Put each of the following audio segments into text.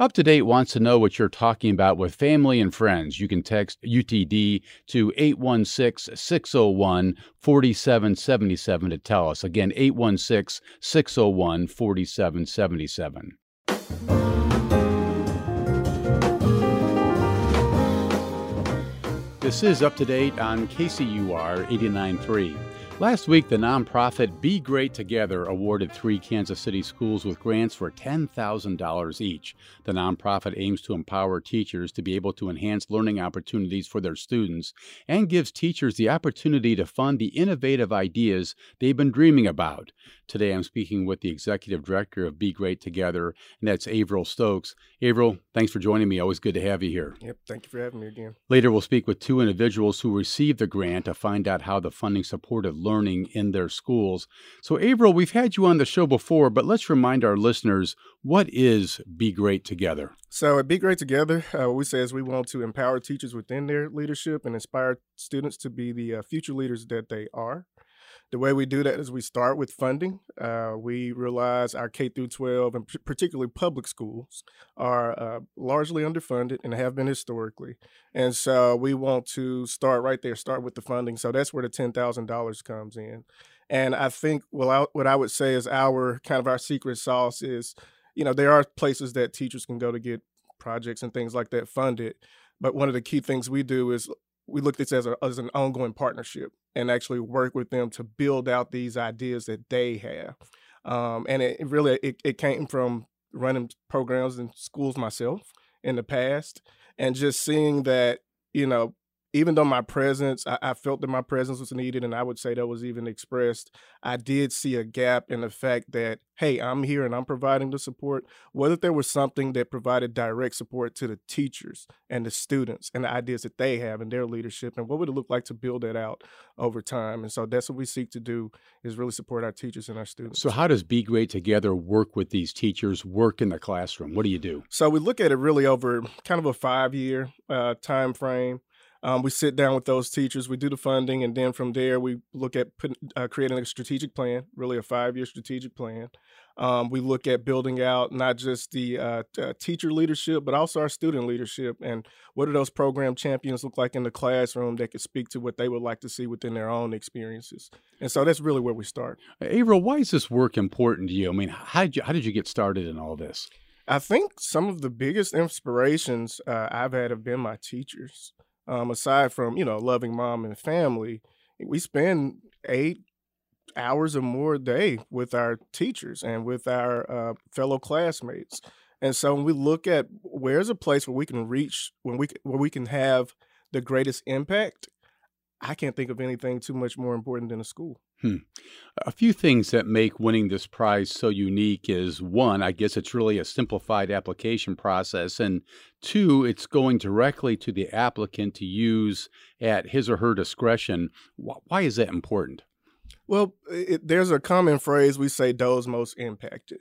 Up to Date wants to know what you're talking about with family and friends. You can text UTD to 816 601 4777 to tell us. Again, 816 601 4777. This is Up to Date on KCUR 89.3. Last week, the nonprofit Be Great Together awarded three Kansas City schools with grants for $10,000 each. The nonprofit aims to empower teachers to be able to enhance learning opportunities for their students and gives teachers the opportunity to fund the innovative ideas they've been dreaming about. Today, I'm speaking with the executive director of Be Great Together, and that's Averill Stokes. Averill, thanks for joining me. Always good to have you here. Yep, thank you for having me again. Later, we'll speak with two individuals who received the grant to find out how the funding supported learning in their schools. So, Averill, we've had you on the show before, but let's remind our listeners what is Be Great Together? So, at Be Great Together, uh, what we say is we want to empower teachers within their leadership and inspire students to be the uh, future leaders that they are. The way we do that is we start with funding. Uh, we realize our K through 12 and particularly public schools are uh, largely underfunded and have been historically. And so we want to start right there, start with the funding. So that's where the $10,000 comes in. And I think well, I, what I would say is our kind of our secret sauce is, you know, there are places that teachers can go to get projects and things like that funded. But one of the key things we do is we look at this as, a, as an ongoing partnership and actually work with them to build out these ideas that they have. Um, and it, it really it, it came from running programs in schools myself in the past and just seeing that you know even though my presence, I, I, felt that my presence was needed, and I would say that was even expressed, I did see a gap in the fact that, hey, I'm here and I'm providing the support. Whether there was something that provided direct support to the teachers and the students and the ideas that they have in their leadership, and what would it look like to build that out over time? And so that's what we seek to do is really support our teachers and our students. So, how does Be Great Together work with these teachers, work in the classroom? What do you do? So, we look at it really over kind of a five year uh, time frame. Um, we sit down with those teachers, we do the funding, and then from there we look at put, uh, creating a strategic plan, really a five-year strategic plan. Um, we look at building out not just the uh, uh, teacher leadership, but also our student leadership, and what do those program champions look like in the classroom that could speak to what they would like to see within their own experiences. And so that's really where we start. Averill, why is this work important to you? I mean, how did you how did you get started in all this? I think some of the biggest inspirations uh, I've had have been my teachers um, aside from you know loving mom and family, we spend eight hours or more a day with our teachers and with our uh, fellow classmates. And so when we look at where's a place where we can reach, when we where we can have the greatest impact, I can't think of anything too much more important than a school. Hmm. A few things that make winning this prize so unique is one, I guess it's really a simplified application process, and two, it's going directly to the applicant to use at his or her discretion. Why is that important? Well, it, there's a common phrase we say those most impacted.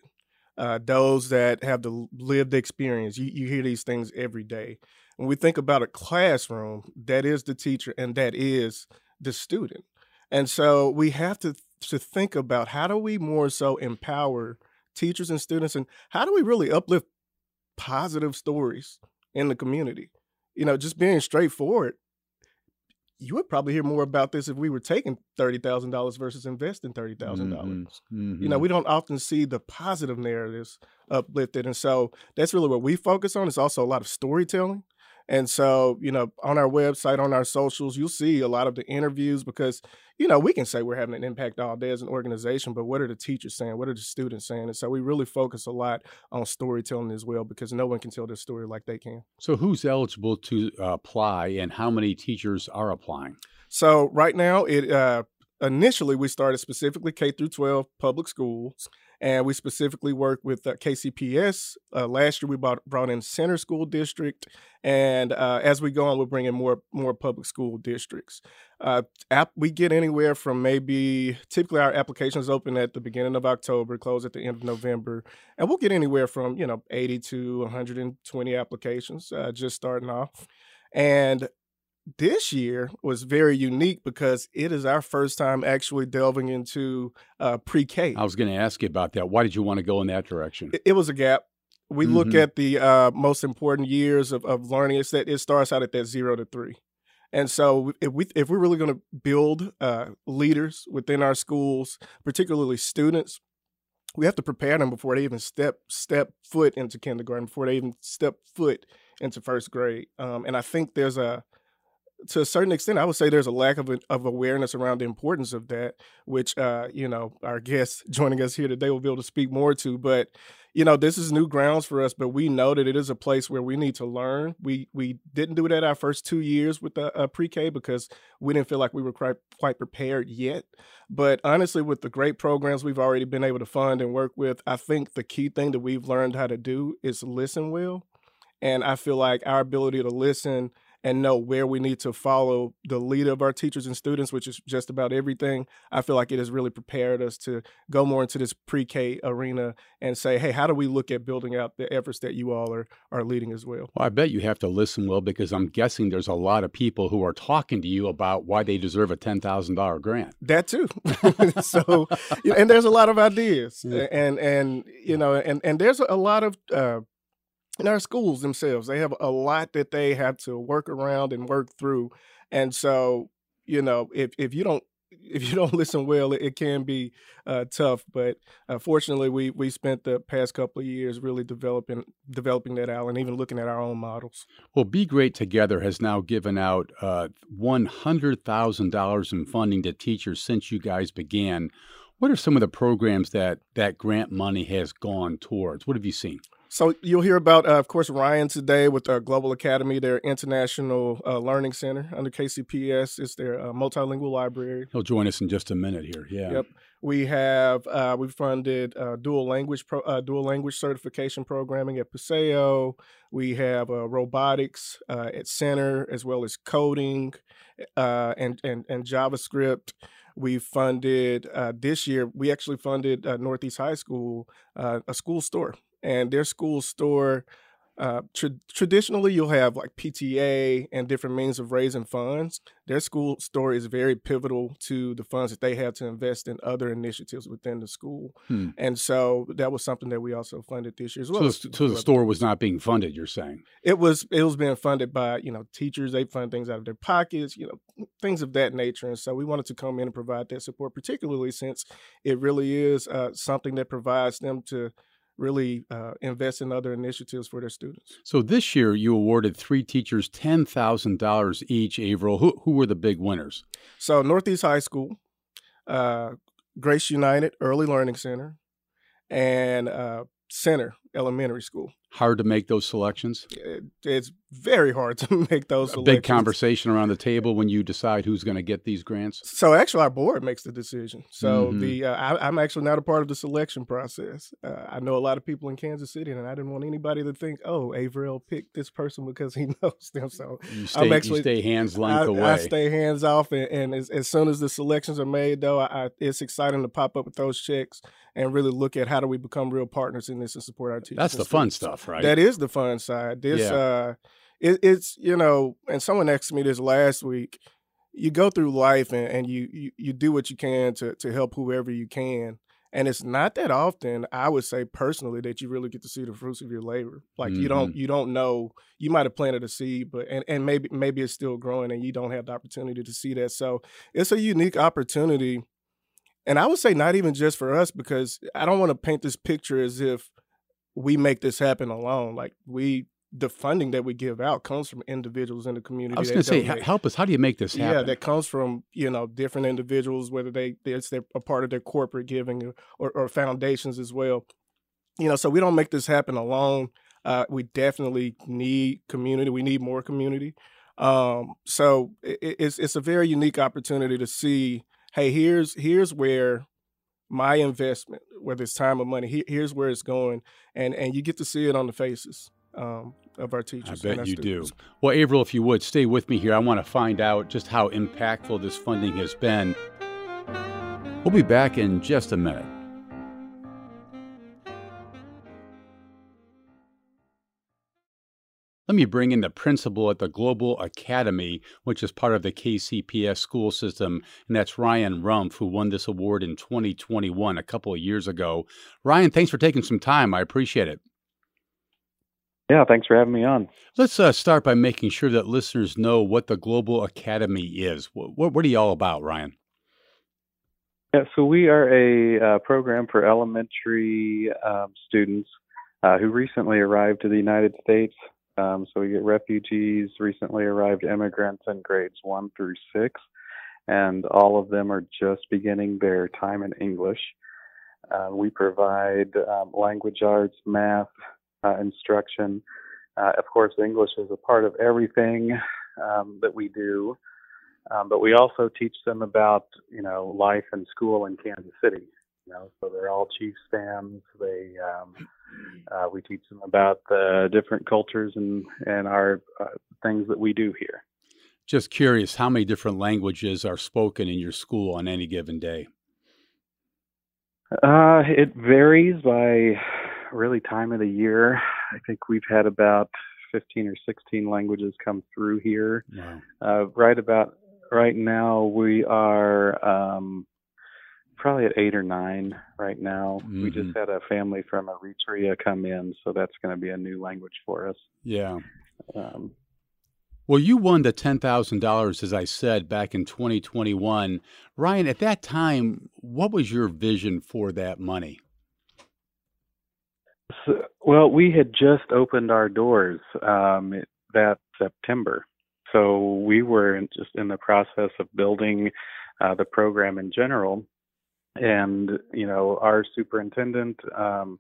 Uh, those that have the lived experience. You, you hear these things every day. When we think about a classroom, that is the teacher and that is the student. And so we have to to think about how do we more so empower teachers and students and how do we really uplift positive stories in the community? You know, just being straightforward. You would probably hear more about this if we were taking thirty thousand dollars versus investing thirty thousand mm-hmm. dollars. Mm-hmm. You know, we don't often see the positive narratives uplifted, and so that's really what we focus on. It's also a lot of storytelling. And so, you know, on our website, on our socials, you'll see a lot of the interviews because, you know, we can say we're having an impact all day as an organization, but what are the teachers saying? What are the students saying? And so we really focus a lot on storytelling as well because no one can tell their story like they can. So, who's eligible to uh, apply and how many teachers are applying? So, right now, it uh, initially we started specifically K through 12 public schools and we specifically work with uh, KCPS. Uh, last year, we brought, brought in Center School District, and uh, as we go on, we're bringing more more public school districts. Uh, app, we get anywhere from maybe typically our applications open at the beginning of October, close at the end of November, and we'll get anywhere from you know 80 to 120 applications uh, just starting off. And this year was very unique because it is our first time actually delving into uh, pre-K. I was going to ask you about that. Why did you want to go in that direction? It, it was a gap. We mm-hmm. look at the uh, most important years of, of learning. It's that it starts out at that zero to three. And so, if we if we're really going to build uh, leaders within our schools, particularly students, we have to prepare them before they even step step foot into kindergarten, before they even step foot into first grade. Um, and I think there's a to a certain extent, I would say there's a lack of of awareness around the importance of that, which uh, you know our guests joining us here today will be able to speak more to. But you know, this is new grounds for us, but we know that it is a place where we need to learn. We we didn't do that our first two years with the uh, pre-K because we didn't feel like we were quite quite prepared yet. But honestly, with the great programs we've already been able to fund and work with, I think the key thing that we've learned how to do is listen well. And I feel like our ability to listen and know where we need to follow the lead of our teachers and students, which is just about everything. I feel like it has really prepared us to go more into this pre-K arena and say, hey, how do we look at building out the efforts that you all are are leading as well? Well, I bet you have to listen well because I'm guessing there's a lot of people who are talking to you about why they deserve a ten thousand dollar grant. That too. so, and there's a lot of ideas, yeah. and and you know, and and there's a lot of uh, in our schools themselves they have a lot that they have to work around and work through and so you know if if you don't if you don't listen well, it, it can be uh, tough. But uh, fortunately, we we spent the past couple of years really developing developing that out and even looking at our own models. Well, Be Great Together has now given out uh, one hundred thousand dollars in funding to teachers since you guys began. What are some of the programs that that grant money has gone towards? What have you seen? So you'll hear about, uh, of course, Ryan today with our Global Academy, their international uh, learning center under KCPS. It's their uh, multilingual library. He'll join us in just a minute here. Yeah. Yep. We have uh, we funded uh, dual language pro, uh, dual language certification programming at Paseo. We have robotics at Center as well as coding and and and JavaScript. We funded this year. We actually funded Northeast High School a school store and their school store uh, tra- traditionally you'll have like PTA and different means of raising funds. Their school store is very pivotal to the funds that they have to invest in other initiatives within the school. Hmm. And so that was something that we also funded this year as well. So, the, so the store was not being funded, you're saying? It was it was being funded by, you know, teachers, they fund things out of their pockets, you know, things of that nature. And so we wanted to come in and provide that support, particularly since it really is uh, something that provides them to really uh, invest in other initiatives for their students. So this year, you awarded three teachers ten thousand dollars each. Averill, who who were the big winners? So Northeast High School, uh, Grace United Early Learning Center, and uh, Center Elementary School hard to make those selections? It's very hard to make those a selections. big conversation around the table when you decide who's going to get these grants. So actually, our board makes the decision. So mm-hmm. the uh, I, am actually not a part of the selection process. Uh, I know a lot of people in Kansas City, and I didn't want anybody to think, "Oh, Averill picked this person because he knows them." So you stay, I'm actually stay hands length I, away. I stay hands off, and, and as, as, soon as the selections are made, though, I, it's exciting to pop up with those checks and really look at how do we become real partners in this and support our teachers. That's the fun stuff, right? That is the fun side. This yeah. uh it, it's you know, and someone asked me this last week. You go through life and, and you, you you do what you can to to help whoever you can. And it's not that often, I would say personally, that you really get to see the fruits of your labor. Like mm-hmm. you don't mm-hmm. you don't know you might have planted a seed, but and, and maybe maybe it's still growing and you don't have the opportunity to see that. So it's a unique opportunity. And I would say not even just for us, because I don't want to paint this picture as if we make this happen alone. Like we the funding that we give out comes from individuals in the community. I was going to say, help us. How do you make this happen? Yeah, that comes from you know different individuals, whether they it's their, a part of their corporate giving or, or, foundations as well. You know, so we don't make this happen alone. Uh, we definitely need community. We need more community. Um, so it, it's it's a very unique opportunity to see. Hey, here's here's where my investment, whether it's time or money, he, here's where it's going, and and you get to see it on the faces um, of our teachers. I bet you students. do. Well, Averill, if you would stay with me here, I want to find out just how impactful this funding has been. We'll be back in just a minute. Let me bring in the principal at the Global Academy, which is part of the KCPS school system, and that's Ryan Rumpf, who won this award in 2021, a couple of years ago. Ryan, thanks for taking some time. I appreciate it. Yeah, thanks for having me on. Let's uh, start by making sure that listeners know what the Global Academy is. What, what, what are you all about, Ryan? Yeah, so we are a uh, program for elementary um, students uh, who recently arrived to the United States. Um, so we get refugees, recently arrived immigrants in grades one through six, and all of them are just beginning their time in English. Uh, we provide um, language arts, math, uh, instruction. Uh, of course, English is a part of everything um, that we do, um, but we also teach them about you know life and school in Kansas City. You know, so they're all Chiefs fans. They um, uh, we teach them about the different cultures and and our uh, things that we do here. Just curious, how many different languages are spoken in your school on any given day? Uh, it varies by really time of the year. I think we've had about 15 or 16 languages come through here. Wow. Uh, right about right now, we are um, probably at eight or nine right now. Mm-hmm. We just mm-hmm. had a family from Eritrea come in, so that's going to be a new language for us. Yeah. Um, well, you won the $10,000, as I said, back in 2021. Ryan, at that time, what was your vision for that money? So, well, we had just opened our doors um, that September. So we were in, just in the process of building uh, the program in general. And, you know, our superintendent um,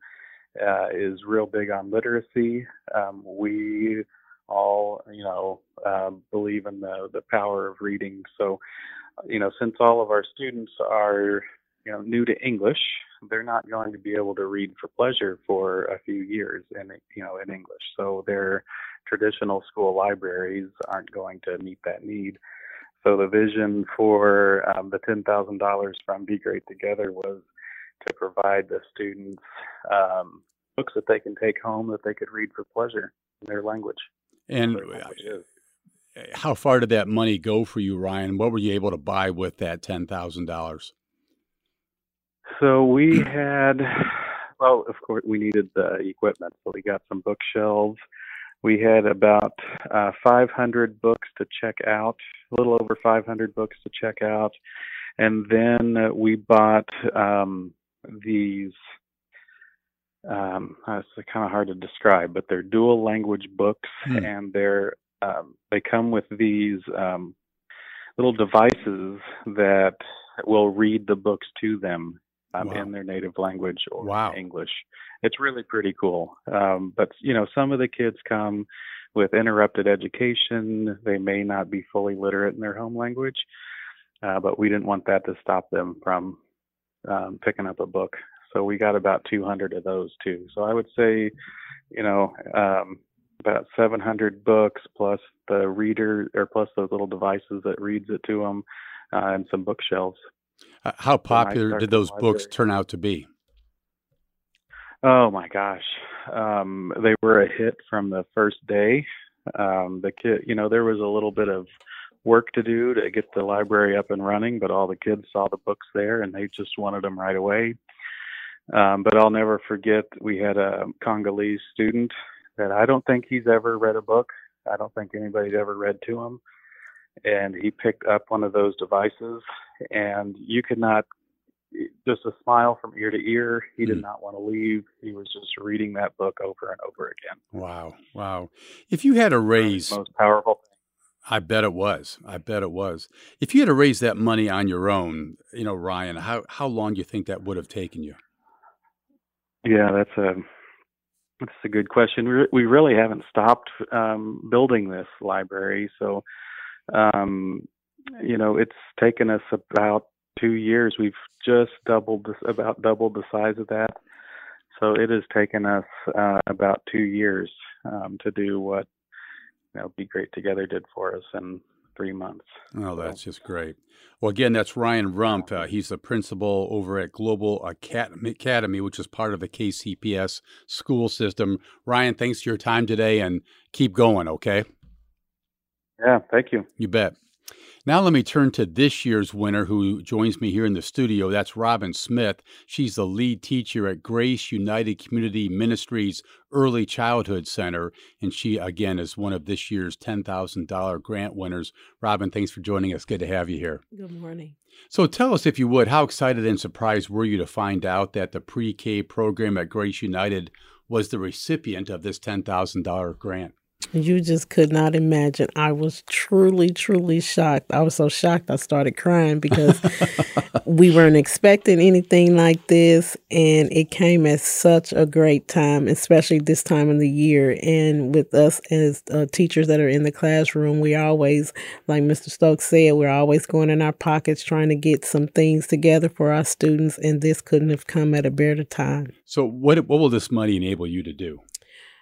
uh, is real big on literacy. Um, we all, you know, uh, believe in the, the power of reading. So, you know, since all of our students are, you know, new to English, they're not going to be able to read for pleasure for a few years in you know in English. So their traditional school libraries aren't going to meet that need. So the vision for um, the ten thousand dollars from Be Great Together was to provide the students um, books that they can take home that they could read for pleasure in their language. And language how far did that money go for you, Ryan? What were you able to buy with that ten thousand dollars? So we had, well, of course, we needed the equipment. So we got some bookshelves. We had about uh, 500 books to check out, a little over 500 books to check out. And then we bought um, these, um, it's kind of hard to describe, but they're dual language books hmm. and they're, um, they come with these um, little devices that will read the books to them um, wow. in their native language or wow. English. It's really pretty cool. Um, but you know, some of the kids come with interrupted education. They may not be fully literate in their home language, uh, but we didn't want that to stop them from um, picking up a book. So we got about 200 of those too. So I would say, you know, um, about 700 books plus the reader or plus those little devices that reads it to them uh, and some bookshelves. Uh, how popular did those books turn out to be? Oh my gosh, um, they were a hit from the first day. Um, the kid, you know, there was a little bit of work to do to get the library up and running, but all the kids saw the books there and they just wanted them right away. Um, but I'll never forget we had a Congolese student that I don't think he's ever read a book. I don't think anybody's ever read to him and he picked up one of those devices and you could not just a smile from ear to ear he did mm. not want to leave he was just reading that book over and over again wow wow if you had to raise most powerful thing. I bet it was. I bet it was. If you had to raise that money on your own, you know, Ryan, how how long do you think that would have taken you? Yeah, that's a that's a good question. We we really haven't stopped um, building this library, so um, you know, it's taken us about two years. We've just doubled this, about doubled the size of that. So it has taken us uh, about two years um, to do what you know Be Great Together did for us in three months. Oh, that's so. just great. Well, again, that's Ryan Rumpf. Uh, he's the principal over at Global Academy, which is part of the KCPS school system. Ryan, thanks for your time today and keep going, okay? Yeah, thank you. You bet. Now, let me turn to this year's winner who joins me here in the studio. That's Robin Smith. She's the lead teacher at Grace United Community Ministries Early Childhood Center, and she, again, is one of this year's $10,000 grant winners. Robin, thanks for joining us. Good to have you here. Good morning. So, tell us, if you would, how excited and surprised were you to find out that the pre K program at Grace United was the recipient of this $10,000 grant? You just could not imagine. I was truly, truly shocked. I was so shocked I started crying because we weren't expecting anything like this. And it came at such a great time, especially this time of the year. And with us as uh, teachers that are in the classroom, we always, like Mr. Stokes said, we're always going in our pockets trying to get some things together for our students. And this couldn't have come at a better time. So, what, what will this money enable you to do?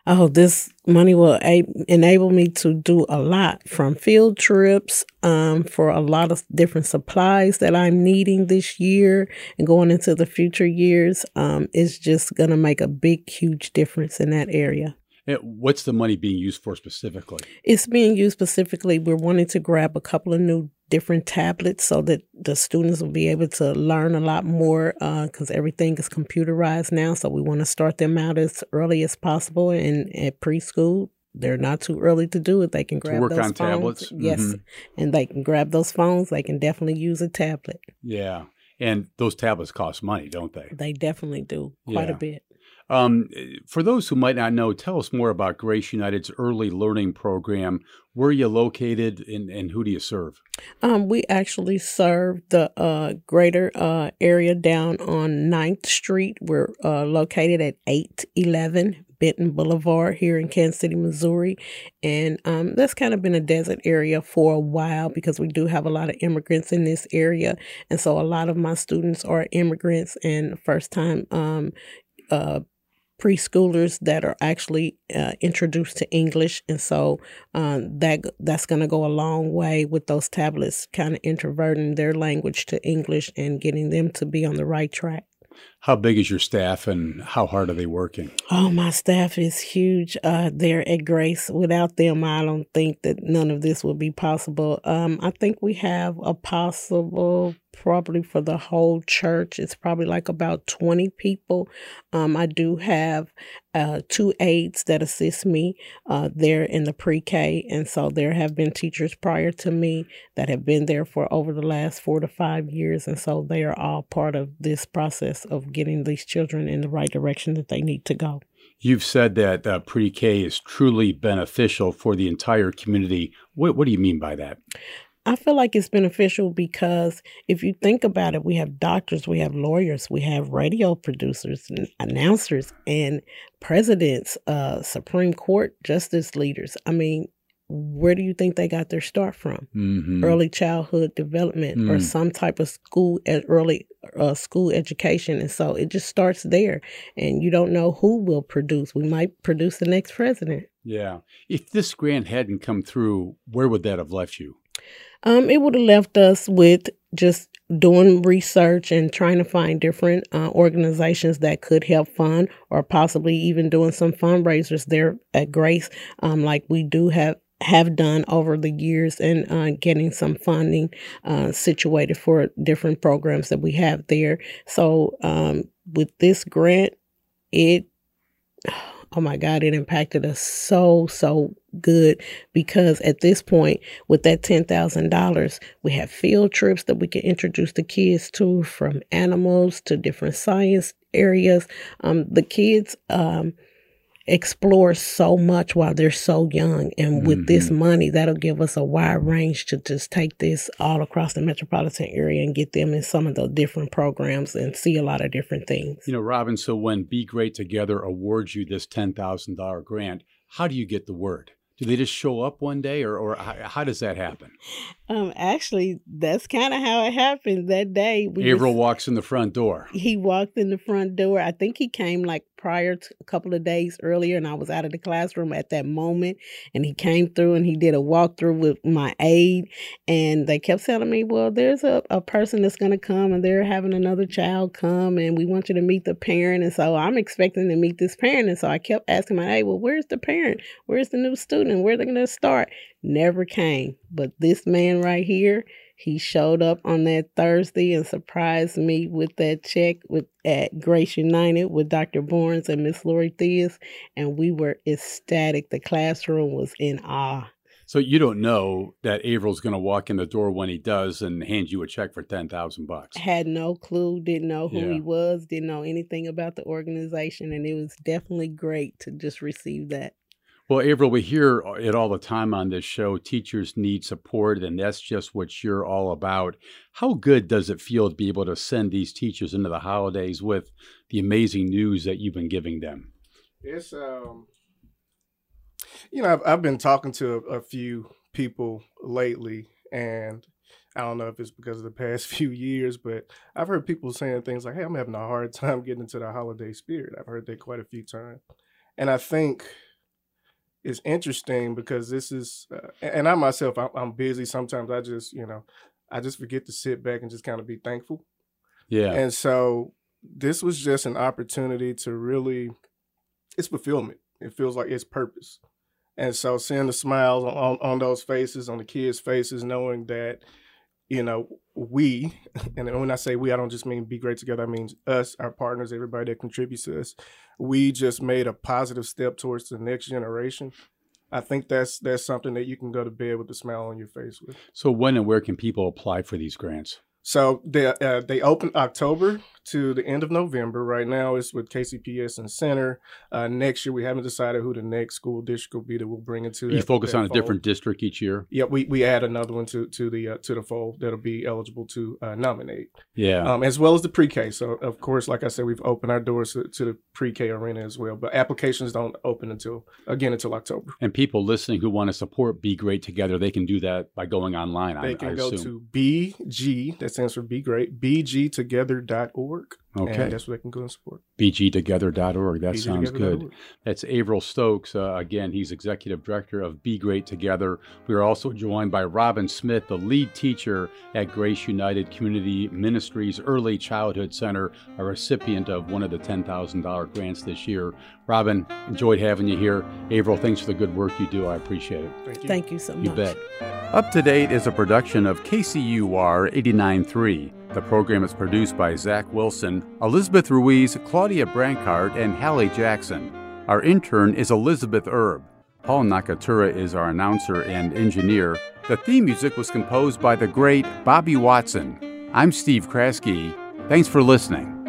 Oh, this money will a- enable me to do a lot from field trips um, for a lot of different supplies that I'm needing this year and going into the future years. Um, it's just going to make a big, huge difference in that area. What's the money being used for specifically? It's being used specifically. We're wanting to grab a couple of new different tablets so that the students will be able to learn a lot more because uh, everything is computerized now. So we want to start them out as early as possible and at preschool. They're not too early to do it. They can grab to work those on phones. tablets. Yes, mm-hmm. and they can grab those phones. They can definitely use a tablet. Yeah, and those tablets cost money, don't they? They definitely do quite yeah. a bit. Um, for those who might not know, tell us more about Grace United's early learning program. Where are you located and, and who do you serve? Um, we actually serve the uh, greater uh, area down on 9th Street. We're uh, located at 811 Benton Boulevard here in Kansas City, Missouri. And um, that's kind of been a desert area for a while because we do have a lot of immigrants in this area. And so a lot of my students are immigrants and first time um, uh, preschoolers that are actually uh, introduced to English, and so um, that that's going to go a long way with those tablets, kind of introverting their language to English and getting them to be on the right track. How big is your staff and how hard are they working? Oh, my staff is huge. Uh, they're at Grace. Without them, I don't think that none of this would be possible. Um, I think we have a possible probably for the whole church. It's probably like about 20 people. Um, I do have uh, two aides that assist me uh, there in the pre K. And so there have been teachers prior to me that have been there for over the last four to five years. And so they are all part of this process of getting these children in the right direction that they need to go. You've said that uh, pre K is truly beneficial for the entire community. What, what do you mean by that? I feel like it's beneficial because if you think about it, we have doctors, we have lawyers, we have radio producers, and announcers, and presidents, uh, Supreme Court justice leaders. I mean, where do you think they got their start from? Mm-hmm. Early childhood development mm. or some type of school at early uh, school education, and so it just starts there. And you don't know who will produce. We might produce the next president. Yeah. If this grant hadn't come through, where would that have left you? Um, it would have left us with just doing research and trying to find different uh, organizations that could help fund, or possibly even doing some fundraisers there at Grace, um, like we do have have done over the years and uh, getting some funding uh, situated for different programs that we have there. So um, with this grant, it oh my God, it impacted us so, so good because at this point, with that $10,000, we have field trips that we can introduce the kids to from animals to different science areas. Um, the kids, um, explore so much while they're so young. And mm-hmm. with this mm-hmm. money, that'll give us a wide range to just take this all across the metropolitan area and get them in some of the different programs and see a lot of different things. You know, Robin, so when Be Great Together awards you this $10,000 grant, how do you get the word? Do they just show up one day, or, or how, how does that happen? Um, actually, that's kind of how it happened that day. Averill walks in the front door. He walked in the front door. I think he came like prior to a couple of days earlier, and I was out of the classroom at that moment. And he came through and he did a walkthrough with my aide, and they kept telling me, "Well, there's a, a person that's to come, and they're having another child come, and we want you to meet the parent." And so I'm expecting to meet this parent, and so I kept asking my aide, "Well, where's the parent? Where's the new student? Where are they to start?" Never came, but this man right here he showed up on that Thursday and surprised me with that check with at Grace United with Dr. Barnes and Miss Lori Theus, and we were ecstatic. The classroom was in awe. So you don't know that Averill's going to walk in the door when he does and hand you a check for ten thousand bucks. Had no clue, didn't know who yeah. he was, didn't know anything about the organization, and it was definitely great to just receive that. Well, Averill, we hear it all the time on this show. Teachers need support, and that's just what you're all about. How good does it feel to be able to send these teachers into the holidays with the amazing news that you've been giving them? It's, um, you know, I've, I've been talking to a, a few people lately, and I don't know if it's because of the past few years, but I've heard people saying things like, "Hey, I'm having a hard time getting into the holiday spirit." I've heard that quite a few times, and I think is interesting because this is, uh, and I myself, I'm, I'm, busy. Sometimes I just, you know, I just forget to sit back and just kind of be thankful. Yeah. And so this was just an opportunity to really, it's fulfillment. It feels like it's purpose. And so seeing the smiles on, on those faces, on the kids' faces, knowing that, you know, we, and when I say we, I don't just mean be great together, I mean us, our partners, everybody that contributes to us. We just made a positive step towards the next generation. I think that's that's something that you can go to bed with a smile on your face with. So when and where can people apply for these grants? So they uh, they open October to the end of November. Right now, it's with KCPS and Center. Uh, next year, we haven't decided who the next school district will be that we'll bring into. You that, focus that on fold. a different district each year. Yeah, we, we add another one to to the uh, to the fold that'll be eligible to uh, nominate. Yeah, um, as well as the pre-K. So of course, like I said, we've opened our doors to, to the pre-K arena as well. But applications don't open until again until October. And people listening who want to support Be Great Together, they can do that by going online. They I, can I go assume. to BG. That stands for Be Great. BGTogether.org. Okay. And that's where they can go and support. BGtogether.org. That sounds good. That's Averill Stokes. Uh, again, he's executive director of Be Great Together. We are also joined by Robin Smith, the lead teacher at Grace United Community Ministries Early Childhood Center, a recipient of one of the $10,000 grants this year. Robin, enjoyed having you here. Averill, thanks for the good work you do. I appreciate it. Thank you. Thank you so much. You bet. Up to Date is a production of KCUR 89.3. The program is produced by Zach Wilson, Elizabeth Ruiz, Claudia Brancart, and Hallie Jackson. Our intern is Elizabeth Erb. Paul Nakatura is our announcer and engineer. The theme music was composed by the great Bobby Watson. I'm Steve Kraske. Thanks for listening.